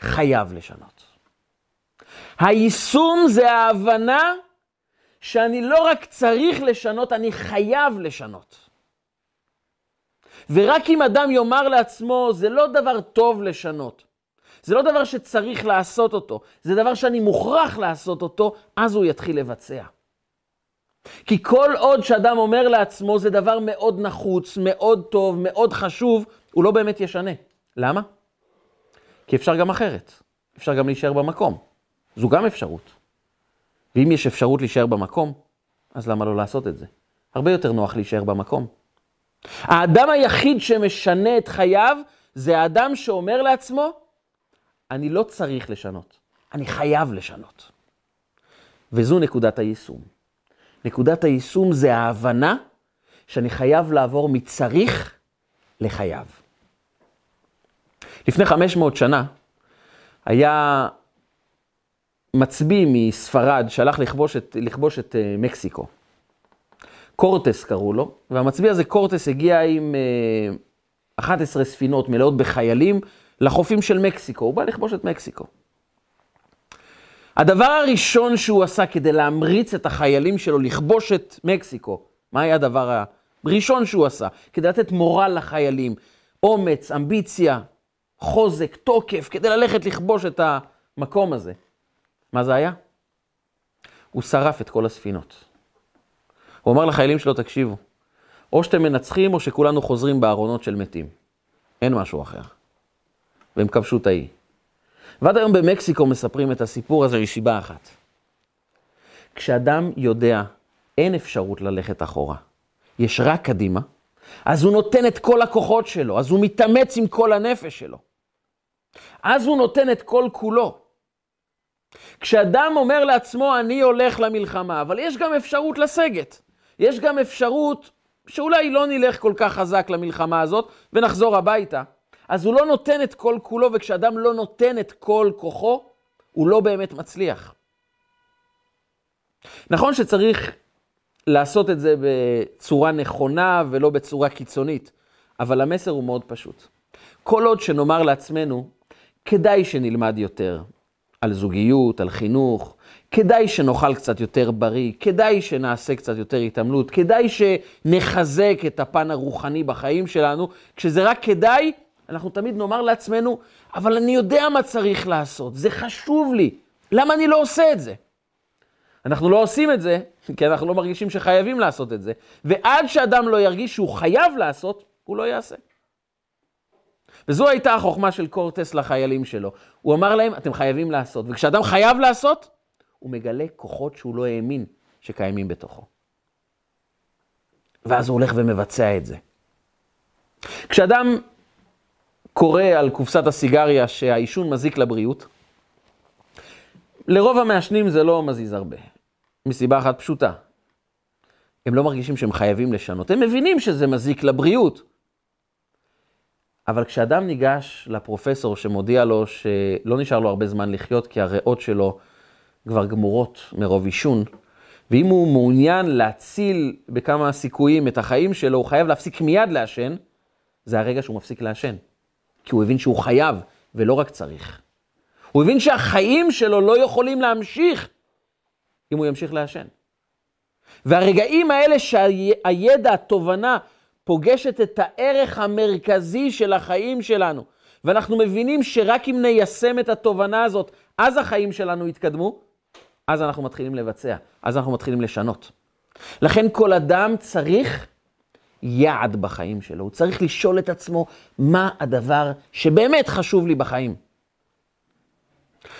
חייב לשנות. היישום זה ההבנה שאני לא רק צריך לשנות, אני חייב לשנות. ורק אם אדם יאמר לעצמו, זה לא דבר טוב לשנות, זה לא דבר שצריך לעשות אותו, זה דבר שאני מוכרח לעשות אותו, אז הוא יתחיל לבצע. כי כל עוד שאדם אומר לעצמו זה דבר מאוד נחוץ, מאוד טוב, מאוד חשוב, הוא לא באמת ישנה. למה? כי אפשר גם אחרת. אפשר גם להישאר במקום. זו גם אפשרות. ואם יש אפשרות להישאר במקום, אז למה לא לעשות את זה? הרבה יותר נוח להישאר במקום. האדם היחיד שמשנה את חייו זה האדם שאומר לעצמו, אני לא צריך לשנות, אני חייב לשנות. וזו נקודת היישום. נקודת היישום זה ההבנה שאני חייב לעבור מצריך לחייב. לפני 500 שנה היה מצביא מספרד שהלך לכבוש את, לכבוש את uh, מקסיקו. קורטס קראו לו, והמצביא הזה, קורטס, הגיע עם uh, אה, 11 ספינות מלאות בחיילים לחופים של מקסיקו. הוא בא לכבוש את מקסיקו. הדבר הראשון שהוא עשה כדי להמריץ את החיילים שלו לכבוש את מקסיקו, מה היה הדבר הראשון שהוא עשה? כדי לתת מורל לחיילים, אומץ, אמביציה, חוזק, תוקף, כדי ללכת לכבוש את המקום הזה. מה זה היה? הוא שרף את כל הספינות. הוא אמר לחיילים שלו, תקשיבו, או שאתם מנצחים או שכולנו חוזרים בארונות של מתים. אין משהו אחר. והם כבשו את האי. ועד היום במקסיקו מספרים את הסיפור הזה מסיבה אחת. כשאדם יודע, אין אפשרות ללכת אחורה, יש רק קדימה, אז הוא נותן את כל הכוחות שלו, אז הוא מתאמץ עם כל הנפש שלו. אז הוא נותן את כל כולו. כשאדם אומר לעצמו, אני הולך למלחמה, אבל יש גם אפשרות לסגת. יש גם אפשרות שאולי לא נלך כל כך חזק למלחמה הזאת ונחזור הביתה. אז הוא לא נותן את כל כולו, וכשאדם לא נותן את כל כוחו, הוא לא באמת מצליח. נכון שצריך לעשות את זה בצורה נכונה ולא בצורה קיצונית, אבל המסר הוא מאוד פשוט. כל עוד שנאמר לעצמנו, כדאי שנלמד יותר על זוגיות, על חינוך, כדאי שנאכל קצת יותר בריא, כדאי שנעשה קצת יותר התעמלות, כדאי שנחזק את הפן הרוחני בחיים שלנו, כשזה רק כדאי, אנחנו תמיד נאמר לעצמנו, אבל אני יודע מה צריך לעשות, זה חשוב לי, למה אני לא עושה את זה? אנחנו לא עושים את זה, כי אנחנו לא מרגישים שחייבים לעשות את זה, ועד שאדם לא ירגיש שהוא חייב לעשות, הוא לא יעשה. וזו הייתה החוכמה של קורטס לחיילים שלו. הוא אמר להם, אתם חייבים לעשות. וכשאדם חייב לעשות, הוא מגלה כוחות שהוא לא האמין שקיימים בתוכו. ואז הוא הולך ומבצע את זה. כשאדם קורא על קופסת הסיגריה שהעישון מזיק לבריאות, לרוב המעשנים זה לא מזיז הרבה, מסיבה אחת פשוטה. הם לא מרגישים שהם חייבים לשנות, הם מבינים שזה מזיק לבריאות. אבל כשאדם ניגש לפרופסור שמודיע לו שלא נשאר לו הרבה זמן לחיות כי הריאות שלו כבר גמורות מרוב עישון, ואם הוא מעוניין להציל בכמה סיכויים את החיים שלו, הוא חייב להפסיק מיד לעשן, זה הרגע שהוא מפסיק לעשן. כי הוא הבין שהוא חייב, ולא רק צריך. הוא הבין שהחיים שלו לא יכולים להמשיך אם הוא ימשיך לעשן. והרגעים האלה שהידע, התובנה, פוגשת את הערך המרכזי של החיים שלנו, ואנחנו מבינים שרק אם ניישם את התובנה הזאת, אז החיים שלנו יתקדמו, אז אנחנו מתחילים לבצע, אז אנחנו מתחילים לשנות. לכן כל אדם צריך יעד בחיים שלו, הוא צריך לשאול את עצמו מה הדבר שבאמת חשוב לי בחיים.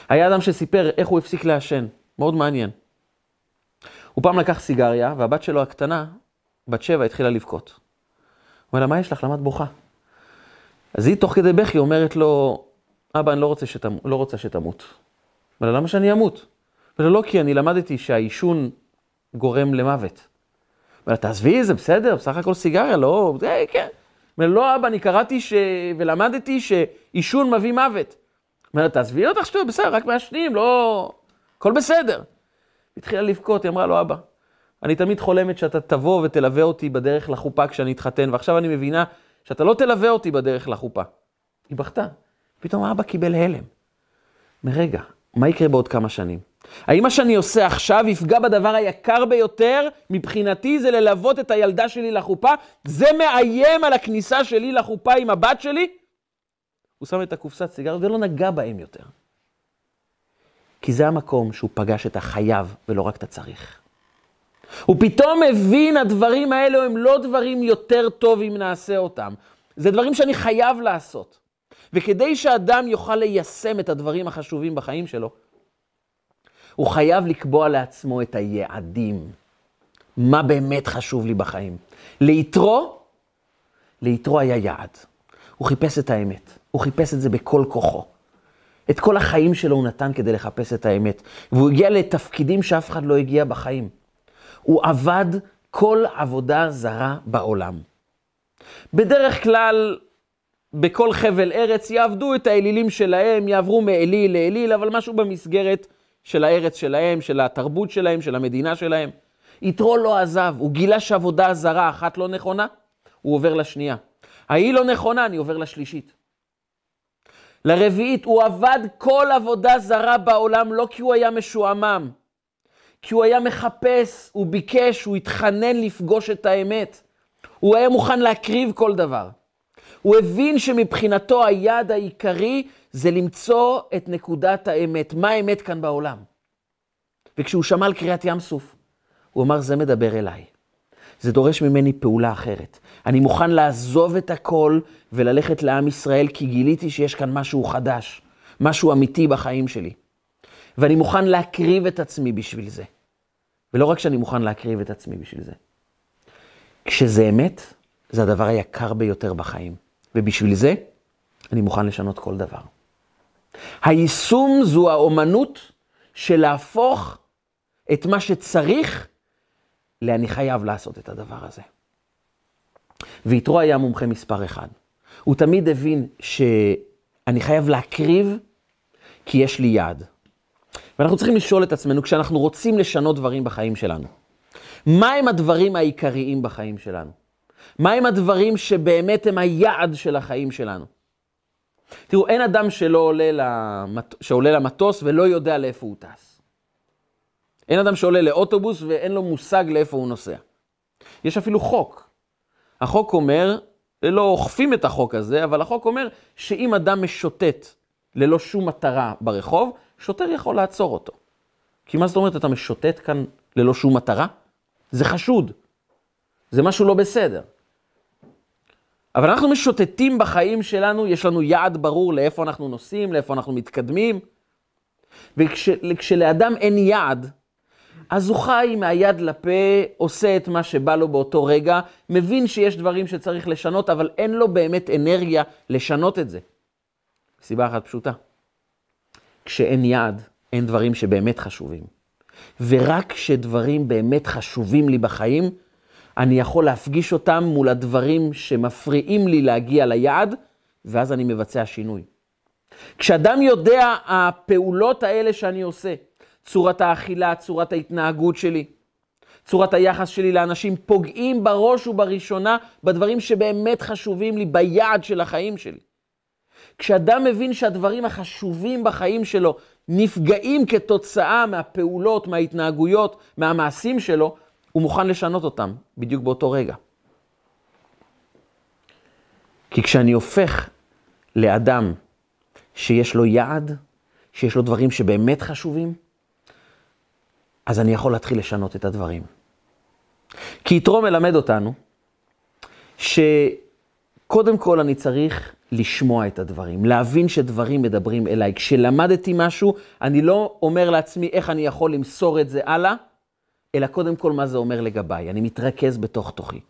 היה אדם שסיפר איך הוא הפסיק לעשן, מאוד מעניין. הוא פעם לקח סיגריה, והבת שלו הקטנה, בת שבע, התחילה לבכות. הוא אומר לה, מה יש לך? למה את בוכה? אז היא, תוך כדי בכי, אומרת לו, אבא, אני לא רוצה, שתמ... לא רוצה שתמות. אומר לה, למה שאני אמות? אומר לה, לא, כי אני למדתי שהעישון גורם למוות. אומר תעזבי, זה בסדר, בסך הכל סיגריה, לא, זה, כן. אומר לא, אבא, אני קראתי ש... ולמדתי שעישון מביא מוות. אומר תעזבי אותך שטויות, בסדר, רק מעשנים, לא... הכל בסדר. התחילה לבכות, היא אמרה לו, אבא, אני תמיד חולמת שאתה תבוא ותלווה אותי בדרך לחופה כשאני אתחתן, ועכשיו אני מבינה שאתה לא תלווה אותי בדרך לחופה. היא בכתה. פתאום אבא קיבל הלם. מרגע, מה יקרה בעוד כמה שנים? האם מה שאני עושה עכשיו יפגע בדבר היקר ביותר מבחינתי זה ללוות את הילדה שלי לחופה? זה מאיים על הכניסה שלי לחופה עם הבת שלי? הוא שם את הקופסת סיגריות ולא נגע בהם יותר. כי זה המקום שהוא פגש את החייב ולא רק את הצריך. הוא פתאום מבין, הדברים האלו הם לא דברים יותר טוב אם נעשה אותם. זה דברים שאני חייב לעשות. וכדי שאדם יוכל ליישם את הדברים החשובים בחיים שלו, הוא חייב לקבוע לעצמו את היעדים. מה באמת חשוב לי בחיים. ליתרו, ליתרו היה יעד. הוא חיפש את האמת. הוא חיפש את זה בכל כוחו. את כל החיים שלו הוא נתן כדי לחפש את האמת. והוא הגיע לתפקידים שאף אחד לא הגיע בחיים. הוא עבד כל עבודה זרה בעולם. בדרך כלל, בכל חבל ארץ יעבדו את האלילים שלהם, יעברו מאליל לאליל, אבל משהו במסגרת של הארץ שלהם, של התרבות שלהם, של המדינה שלהם. יתרו לא עזב, הוא גילה שעבודה זרה אחת לא נכונה, הוא עובר לשנייה. ההיא לא נכונה, אני עובר לשלישית. לרביעית, הוא עבד כל עבודה זרה בעולם, לא כי הוא היה משועמם, כי הוא היה מחפש, הוא ביקש, הוא התחנן לפגוש את האמת. הוא היה מוכן להקריב כל דבר. הוא הבין שמבחינתו היעד העיקרי זה למצוא את נקודת האמת. מה האמת כאן בעולם? וכשהוא שמע על קריאת ים סוף, הוא אמר, זה מדבר אליי. זה דורש ממני פעולה אחרת. אני מוכן לעזוב את הכל וללכת לעם ישראל, כי גיליתי שיש כאן משהו חדש, משהו אמיתי בחיים שלי. ואני מוכן להקריב את עצמי בשביל זה. ולא רק שאני מוכן להקריב את עצמי בשביל זה. כשזה אמת, זה הדבר היקר ביותר בחיים. ובשביל זה, אני מוכן לשנות כל דבר. היישום זו האומנות של להפוך את מה שצריך ל"אני חייב לעשות את הדבר הזה". ויתרו היה מומחה מספר אחד. הוא תמיד הבין שאני חייב להקריב כי יש לי יעד. ואנחנו צריכים לשאול את עצמנו, כשאנחנו רוצים לשנות דברים בחיים שלנו, מהם הדברים העיקריים בחיים שלנו? מהם הדברים שבאמת הם היעד של החיים שלנו? תראו, אין אדם שלא עולה, למט... שעולה למטוס ולא יודע לאיפה הוא טס. אין אדם שעולה לאוטובוס ואין לו מושג לאיפה הוא נוסע. יש אפילו חוק. החוק אומר, לא אוכפים את החוק הזה, אבל החוק אומר שאם אדם משוטט ללא שום מטרה ברחוב, שוטר יכול לעצור אותו. כי מה זאת אומרת, אתה משוטט כאן ללא שום מטרה? זה חשוד. זה משהו לא בסדר. אבל אנחנו משוטטים בחיים שלנו, יש לנו יעד ברור לאיפה אנחנו נוסעים, לאיפה אנחנו מתקדמים. וכשלאדם אין יעד, אז הוא חי מהיד לפה, עושה את מה שבא לו באותו רגע, מבין שיש דברים שצריך לשנות, אבל אין לו באמת אנרגיה לשנות את זה. סיבה אחת פשוטה. כשאין יעד, אין דברים שבאמת חשובים. ורק כשדברים באמת חשובים לי בחיים, אני יכול להפגיש אותם מול הדברים שמפריעים לי להגיע ליעד, ואז אני מבצע שינוי. כשאדם יודע הפעולות האלה שאני עושה, צורת האכילה, צורת ההתנהגות שלי, צורת היחס שלי לאנשים, פוגעים בראש ובראשונה בדברים שבאמת חשובים לי, ביעד של החיים שלי. כשאדם מבין שהדברים החשובים בחיים שלו נפגעים כתוצאה מהפעולות, מההתנהגויות, מהמעשים שלו, הוא מוכן לשנות אותם בדיוק באותו רגע. כי כשאני הופך לאדם שיש לו יעד, שיש לו דברים שבאמת חשובים, אז אני יכול להתחיל לשנות את הדברים. כי יתרו מלמד אותנו שקודם כל אני צריך לשמוע את הדברים, להבין שדברים מדברים אליי. כשלמדתי משהו, אני לא אומר לעצמי איך אני יכול למסור את זה הלאה, אלא קודם כל מה זה אומר לגביי. אני מתרכז בתוך תוכי.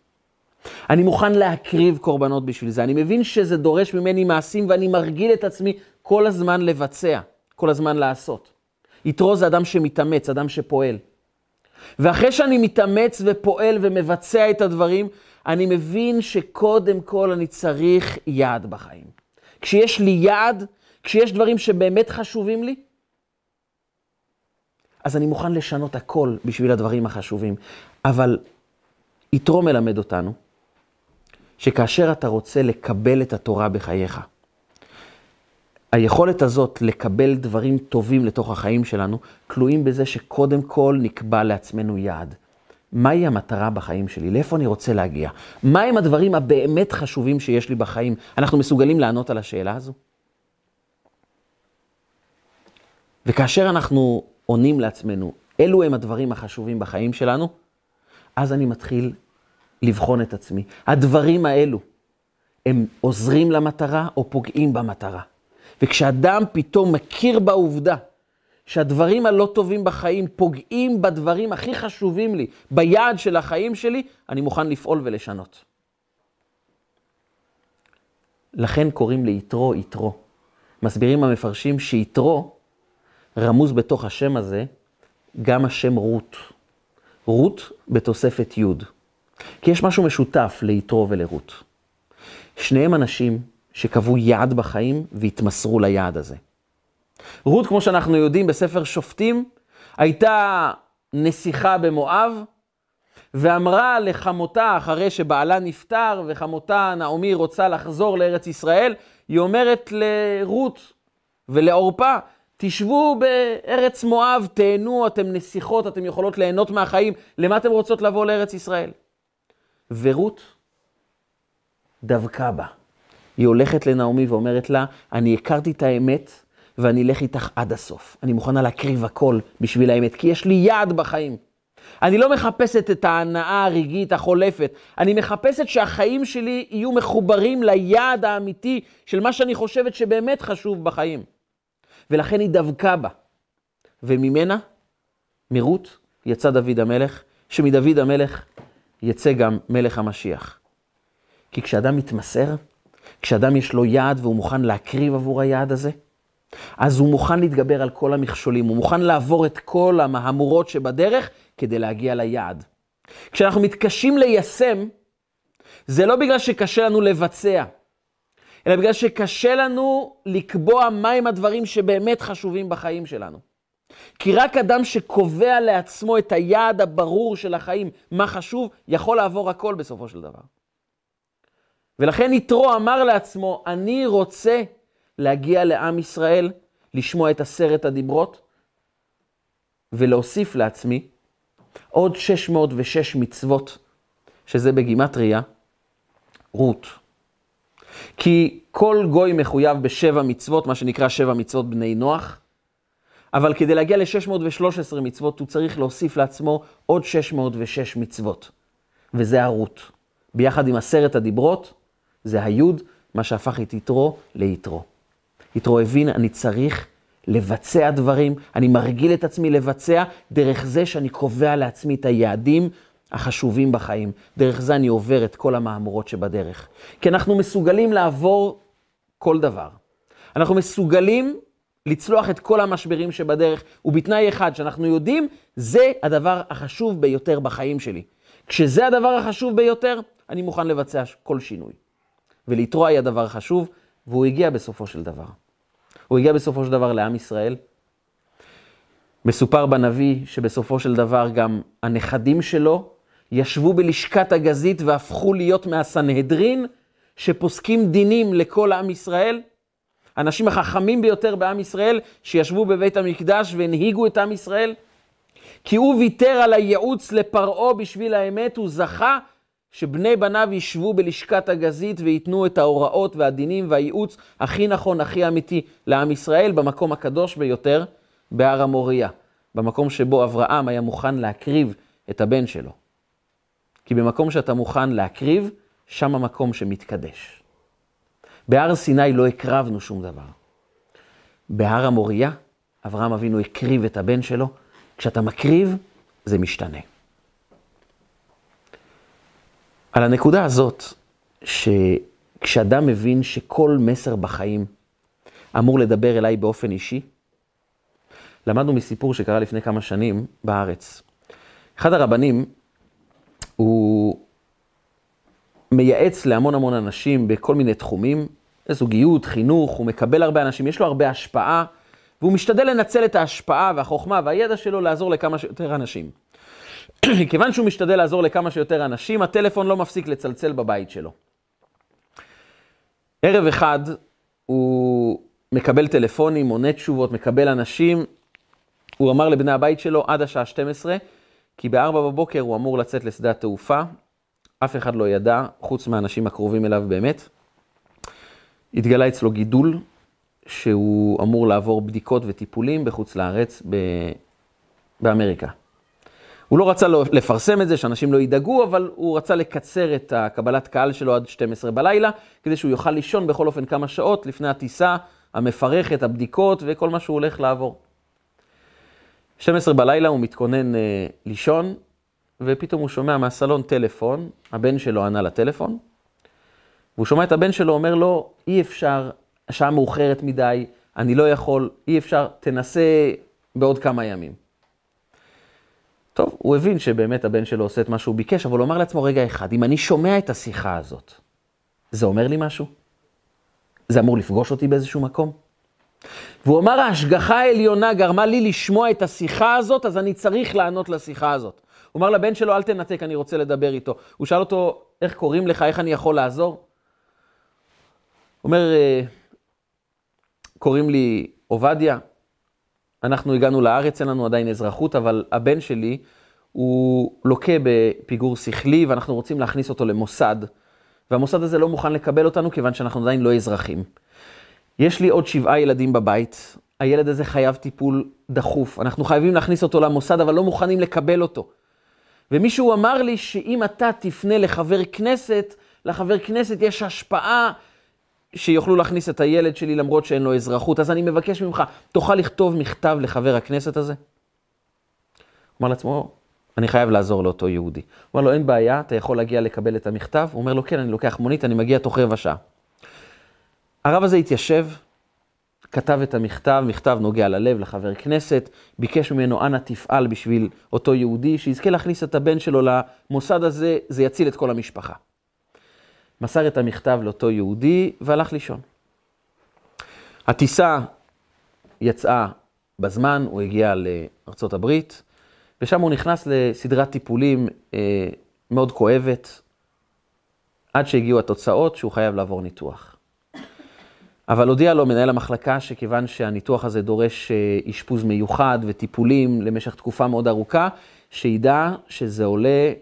אני מוכן להקריב קורבנות בשביל זה. אני מבין שזה דורש ממני מעשים ואני מרגיל את עצמי כל הזמן לבצע, כל הזמן לעשות. יתרו זה אדם שמתאמץ, אדם שפועל. ואחרי שאני מתאמץ ופועל ומבצע את הדברים, אני מבין שקודם כל אני צריך יעד בחיים. כשיש לי יעד, כשיש דברים שבאמת חשובים לי, אז אני מוכן לשנות הכל בשביל הדברים החשובים. אבל יתרו מלמד אותנו שכאשר אתה רוצה לקבל את התורה בחייך, היכולת הזאת לקבל דברים טובים לתוך החיים שלנו, תלויים בזה שקודם כל נקבע לעצמנו יעד. מהי המטרה בחיים שלי? לאיפה אני רוצה להגיע? מהם הדברים הבאמת חשובים שיש לי בחיים? אנחנו מסוגלים לענות על השאלה הזו? וכאשר אנחנו עונים לעצמנו, אלו הם הדברים החשובים בחיים שלנו, אז אני מתחיל לבחון את עצמי. הדברים האלו, הם עוזרים למטרה או פוגעים במטרה? וכשאדם פתאום מכיר בעובדה שהדברים הלא טובים בחיים פוגעים בדברים הכי חשובים לי, ביעד של החיים שלי, אני מוכן לפעול ולשנות. לכן קוראים ליתרו יתרו. מסבירים המפרשים שיתרו רמוז בתוך השם הזה גם השם רות. רות בתוספת י'. כי יש משהו משותף ליתרו ולרות. שניהם אנשים שקבעו יעד בחיים והתמסרו ליעד הזה. רות, כמו שאנחנו יודעים בספר שופטים, הייתה נסיכה במואב, ואמרה לחמותה, אחרי שבעלה נפטר, וחמותה, נעמי, רוצה לחזור לארץ ישראל, היא אומרת לרות ולעורפה, תשבו בארץ מואב, תהנו, אתם נסיכות, אתם יכולות ליהנות מהחיים, למה אתם רוצות לבוא לארץ ישראל? ורות דבקה בה. היא הולכת לנעמי ואומרת לה, אני הכרתי את האמת ואני אלך איתך עד הסוף. אני מוכנה להקריב הכל בשביל האמת, כי יש לי יעד בחיים. אני לא מחפשת את ההנאה הרגעית החולפת, אני מחפשת שהחיים שלי יהיו מחוברים ליעד האמיתי של מה שאני חושבת שבאמת חשוב בחיים. ולכן היא דבקה בה. וממנה, מרות, יצא דוד המלך, שמדוד המלך יצא גם מלך המשיח. כי כשאדם מתמסר, כשאדם יש לו יעד והוא מוכן להקריב עבור היעד הזה, אז הוא מוכן להתגבר על כל המכשולים, הוא מוכן לעבור את כל המהמורות שבדרך כדי להגיע ליעד. כשאנחנו מתקשים ליישם, זה לא בגלל שקשה לנו לבצע, אלא בגלל שקשה לנו לקבוע מהם הדברים שבאמת חשובים בחיים שלנו. כי רק אדם שקובע לעצמו את היעד הברור של החיים, מה חשוב, יכול לעבור הכל בסופו של דבר. ולכן יתרו אמר לעצמו, אני רוצה להגיע לעם ישראל, לשמוע את עשרת הדיברות, ולהוסיף לעצמי עוד 606 מצוות, שזה בגימטריה, רות. כי כל גוי מחויב בשבע מצוות, מה שנקרא שבע מצוות בני נוח, אבל כדי להגיע ל-613 מצוות, הוא צריך להוסיף לעצמו עוד 606 מצוות, וזה הרות. ביחד עם עשרת הדיברות, זה היוד, מה שהפך את יתרו ליתרו. יתרו הבין, אני צריך לבצע דברים, אני מרגיל את עצמי לבצע דרך זה שאני קובע לעצמי את היעדים החשובים בחיים. דרך זה אני עובר את כל המהמורות שבדרך. כי אנחנו מסוגלים לעבור כל דבר. אנחנו מסוגלים לצלוח את כל המשברים שבדרך, ובתנאי אחד, שאנחנו יודעים, זה הדבר החשוב ביותר בחיים שלי. כשזה הדבר החשוב ביותר, אני מוכן לבצע כל שינוי. וליטרוע היא הדבר החשוב, והוא הגיע בסופו של דבר. הוא הגיע בסופו של דבר לעם ישראל. מסופר בנביא שבסופו של דבר גם הנכדים שלו ישבו בלשכת הגזית והפכו להיות מהסנהדרין, שפוסקים דינים לכל עם ישראל. האנשים החכמים ביותר בעם ישראל, שישבו בבית המקדש והנהיגו את עם ישראל. כי הוא ויתר על הייעוץ לפרעה בשביל האמת, הוא זכה שבני בניו ישבו בלשכת הגזית וייתנו את ההוראות והדינים והייעוץ הכי נכון, הכי אמיתי לעם ישראל, במקום הקדוש ביותר, בהר המוריה. במקום שבו אברהם היה מוכן להקריב את הבן שלו. כי במקום שאתה מוכן להקריב, שם המקום שמתקדש. בהר סיני לא הקרבנו שום דבר. בהר המוריה, אברהם אבינו הקריב את הבן שלו. כשאתה מקריב, זה משתנה. על הנקודה הזאת, שכשאדם מבין שכל מסר בחיים אמור לדבר אליי באופן אישי, למדנו מסיפור שקרה לפני כמה שנים בארץ. אחד הרבנים, הוא מייעץ להמון המון אנשים בכל מיני תחומים, זוגיות, חינוך, הוא מקבל הרבה אנשים, יש לו הרבה השפעה, והוא משתדל לנצל את ההשפעה והחוכמה והידע שלו לעזור לכמה שיותר אנשים. כיוון שהוא משתדל לעזור לכמה שיותר אנשים, הטלפון לא מפסיק לצלצל בבית שלו. ערב אחד הוא מקבל טלפונים, עונה תשובות, מקבל אנשים. הוא אמר לבני הבית שלו עד השעה 12, כי ב-4 בבוקר הוא אמור לצאת לשדה התעופה. אף אחד לא ידע, חוץ מהאנשים הקרובים אליו באמת. התגלה אצלו גידול, שהוא אמור לעבור בדיקות וטיפולים בחוץ לארץ, ב... באמריקה. הוא לא רצה לפרסם את זה, שאנשים לא ידאגו, אבל הוא רצה לקצר את הקבלת קהל שלו עד 12 בלילה, כדי שהוא יוכל לישון בכל אופן כמה שעות לפני הטיסה המפרכת, הבדיקות וכל מה שהוא הולך לעבור. 12 בלילה הוא מתכונן אה, לישון, ופתאום הוא שומע מהסלון טלפון, הבן שלו ענה לטלפון, והוא שומע את הבן שלו אומר לו, אי אפשר, השעה מאוחרת מדי, אני לא יכול, אי אפשר, תנסה בעוד כמה ימים. טוב, הוא הבין שבאמת הבן שלו עושה את מה שהוא ביקש, אבל הוא אמר לעצמו, רגע אחד, אם אני שומע את השיחה הזאת, זה אומר לי משהו? זה אמור לפגוש אותי באיזשהו מקום? והוא אמר, ההשגחה העליונה גרמה לי לשמוע את השיחה הזאת, אז אני צריך לענות לשיחה הזאת. הוא אמר לבן שלו, אל תנתק, אני רוצה לדבר איתו. הוא שאל אותו, איך קוראים לך, איך אני יכול לעזור? הוא אומר, אה, קוראים לי עובדיה, אנחנו הגענו לארץ, אין לנו עדיין אזרחות, אבל הבן שלי הוא לוקה בפיגור שכלי, ואנחנו רוצים להכניס אותו למוסד, והמוסד הזה לא מוכן לקבל אותנו, כיוון שאנחנו עדיין לא אזרחים. יש לי עוד שבעה ילדים בבית, הילד הזה חייב טיפול דחוף, אנחנו חייבים להכניס אותו למוסד, אבל לא מוכנים לקבל אותו. ומישהו אמר לי שאם אתה תפנה לחבר כנסת, לחבר כנסת יש השפעה שיוכלו להכניס את הילד שלי למרות שאין לו אזרחות. אז אני מבקש ממך, תוכל לכתוב מכתב לחבר הכנסת הזה? אמר לעצמו, אני חייב לעזור לאותו יהודי. אמר לו, אין בעיה, אתה יכול להגיע לקבל את המכתב? הוא אומר לו, כן, אני לוקח מונית, אני מגיע תוך רבע שעה. הרב הזה התיישב, כתב את המכתב, מכתב נוגע ללב לחבר כנסת, ביקש ממנו, אנא תפעל בשביל אותו יהודי, שיזכה להכניס את הבן שלו למוסד הזה, זה יציל את כל המשפחה. מסר את המכתב לאותו יהודי והלך לישון. הטיסה יצאה בזמן, הוא הגיע הברית, ושם הוא נכנס לסדרת טיפולים אה, מאוד כואבת, עד שהגיעו התוצאות שהוא חייב לעבור ניתוח. אבל הודיע לו מנהל המחלקה שכיוון שהניתוח הזה דורש אה, אשפוז מיוחד וטיפולים למשך תקופה מאוד ארוכה, שידע שזה עולה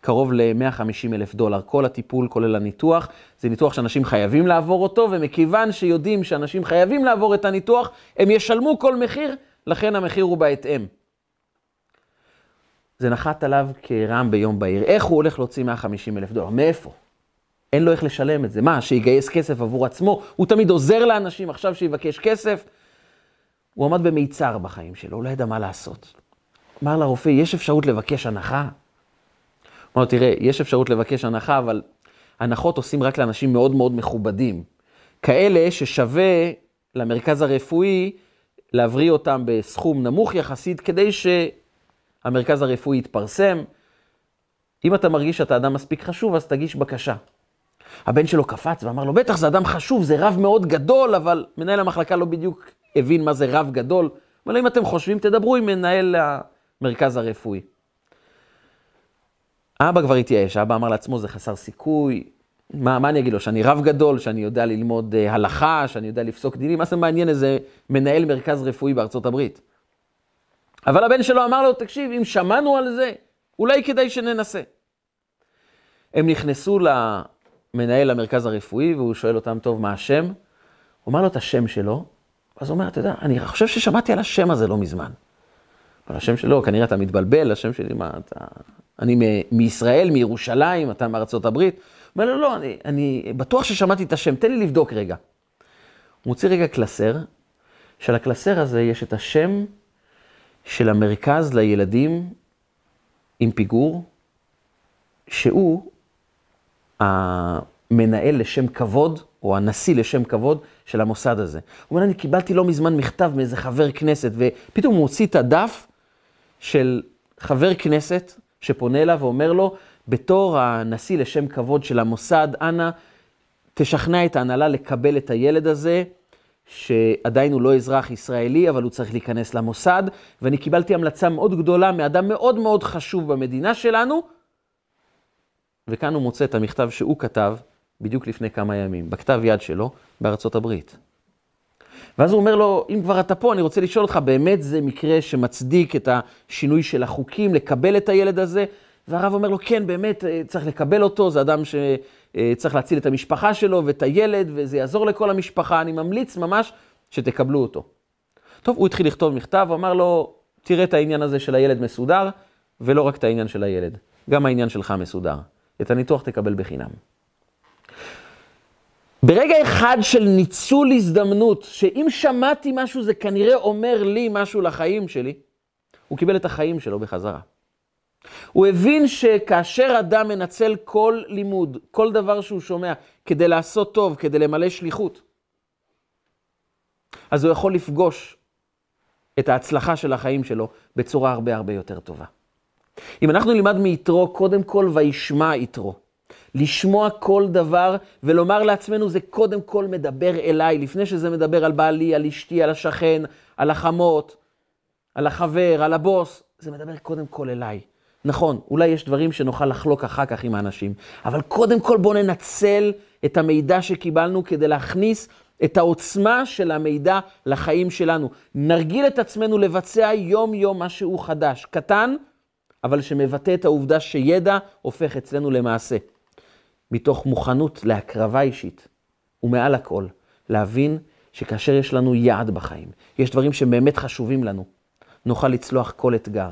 קרוב ל-150 אלף דולר. כל הטיפול, כולל הניתוח, זה ניתוח שאנשים חייבים לעבור אותו, ומכיוון שיודעים שאנשים חייבים לעבור את הניתוח, הם ישלמו כל מחיר, לכן המחיר הוא בהתאם. זה נחת עליו כרעם ביום בהיר. איך הוא הולך להוציא 150 אלף דולר? מאיפה? אין לו איך לשלם את זה. מה, שיגייס כסף עבור עצמו? הוא תמיד עוזר לאנשים, עכשיו שיבקש כסף. הוא עמד במיצר בחיים שלו, הוא לא ידע מה לעשות. אמר לרופא, יש אפשרות לבקש הנחה? אמר לו, תראה, יש אפשרות לבקש הנחה, אבל הנחות עושים רק לאנשים מאוד מאוד מכובדים. כאלה ששווה למרכז הרפואי להבריא אותם בסכום נמוך יחסית, כדי שהמרכז הרפואי יתפרסם. אם אתה מרגיש שאתה אדם מספיק חשוב, אז תגיש בקשה. הבן שלו קפץ ואמר לו, בטח זה אדם חשוב, זה רב מאוד גדול, אבל מנהל המחלקה לא בדיוק הבין מה זה רב גדול. אבל אם אתם חושבים, תדברו עם מנהל המרכז הרפואי. אבא כבר התייאש, אבא אמר לעצמו, זה חסר סיכוי. מה, מה אני אגיד לו, שאני רב גדול, שאני יודע ללמוד uh, הלכה, שאני יודע לפסוק דינים? מה זה מעניין איזה מנהל מרכז רפואי בארצות הברית? אבל הבן שלו אמר לו, תקשיב, אם שמענו על זה, אולי כדאי שננסה. הם נכנסו למנהל המרכז הרפואי, והוא שואל אותם, טוב, מה השם? הוא אומר לו את השם שלו, אז הוא אומר, אתה יודע, אני חושב ששמעתי על השם הזה לא מזמן. אבל השם שלו, כנראה אתה מתבלבל, השם שלי, מה, אתה... אני מ- מישראל, מירושלים, אתה מארצות הברית. הוא אומר לו, לא, אני, אני בטוח ששמעתי את השם, תן לי לבדוק רגע. הוא מוציא רגע קלסר, של הקלסר הזה יש את השם של המרכז לילדים עם פיגור, שהוא המנהל לשם כבוד, או הנשיא לשם כבוד של המוסד הזה. הוא אומר, אני קיבלתי לא מזמן מכתב מאיזה חבר כנסת, ופתאום הוא מוציא את הדף של חבר כנסת שפונה אליו ואומר לו, בתור הנשיא לשם כבוד של המוסד, אנא, תשכנע את ההנהלה לקבל את הילד הזה, שעדיין הוא לא אזרח ישראלי, אבל הוא צריך להיכנס למוסד, ואני קיבלתי המלצה מאוד גדולה מאדם מאוד מאוד חשוב במדינה שלנו, וכאן הוא מוצא את המכתב שהוא כתב בדיוק לפני כמה ימים, בכתב יד שלו, בארצות הברית. ואז הוא אומר לו, אם כבר אתה פה, אני רוצה לשאול אותך, באמת זה מקרה שמצדיק את השינוי של החוקים, לקבל את הילד הזה? והרב אומר לו, כן, באמת, אה, צריך לקבל אותו, זה אדם שצריך אה, להציל את המשפחה שלו ואת הילד, וזה יעזור לכל המשפחה, אני ממליץ ממש שתקבלו אותו. טוב, הוא התחיל לכתוב מכתב, אמר לו, תראה את העניין הזה של הילד מסודר, ולא רק את העניין של הילד, גם העניין שלך מסודר. את הניתוח תקבל בחינם. ברגע אחד של ניצול הזדמנות, שאם שמעתי משהו זה כנראה אומר לי משהו לחיים שלי, הוא קיבל את החיים שלו בחזרה. הוא הבין שכאשר אדם מנצל כל לימוד, כל דבר שהוא שומע, כדי לעשות טוב, כדי למלא שליחות, אז הוא יכול לפגוש את ההצלחה של החיים שלו בצורה הרבה הרבה יותר טובה. אם אנחנו נלמד מיתרו, קודם כל וישמע יתרו. לשמוע כל דבר ולומר לעצמנו, זה קודם כל מדבר אליי, לפני שזה מדבר על בעלי, על אשתי, על השכן, על החמות, על החבר, על הבוס, זה מדבר קודם כל אליי. נכון, אולי יש דברים שנוכל לחלוק אחר כך עם האנשים, אבל קודם כל בואו ננצל את המידע שקיבלנו כדי להכניס את העוצמה של המידע לחיים שלנו. נרגיל את עצמנו לבצע יום-יום משהו חדש, קטן, אבל שמבטא את העובדה שידע הופך אצלנו למעשה. מתוך מוכנות להקרבה אישית, ומעל הכל, להבין שכאשר יש לנו יעד בחיים, יש דברים שבאמת חשובים לנו, נוכל לצלוח כל אתגר.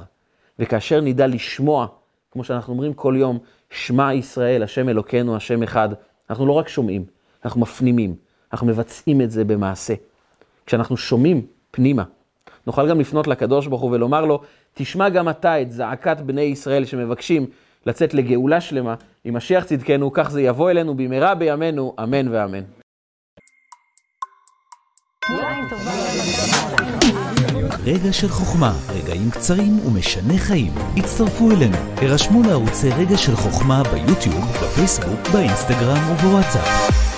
וכאשר נדע לשמוע, כמו שאנחנו אומרים כל יום, שמע ישראל, השם אלוקינו, השם אחד, אנחנו לא רק שומעים, אנחנו מפנימים, אנחנו מבצעים את זה במעשה. כשאנחנו שומעים פנימה, נוכל גם לפנות לקדוש ברוך הוא ולומר לו, תשמע גם אתה את זעקת בני ישראל שמבקשים לצאת לגאולה שלמה, עם משיח צדקנו, כך זה יבוא אלינו במהרה בימינו, אמן ואמן. רגע של חוכמה, רגעים קצרים ומשנה חיים. הצטרפו אלינו, הרשמו לערוצי רגע של חוכמה ביוטיוב, בפייסבוק, באינסטגרם ובוואטסאפ.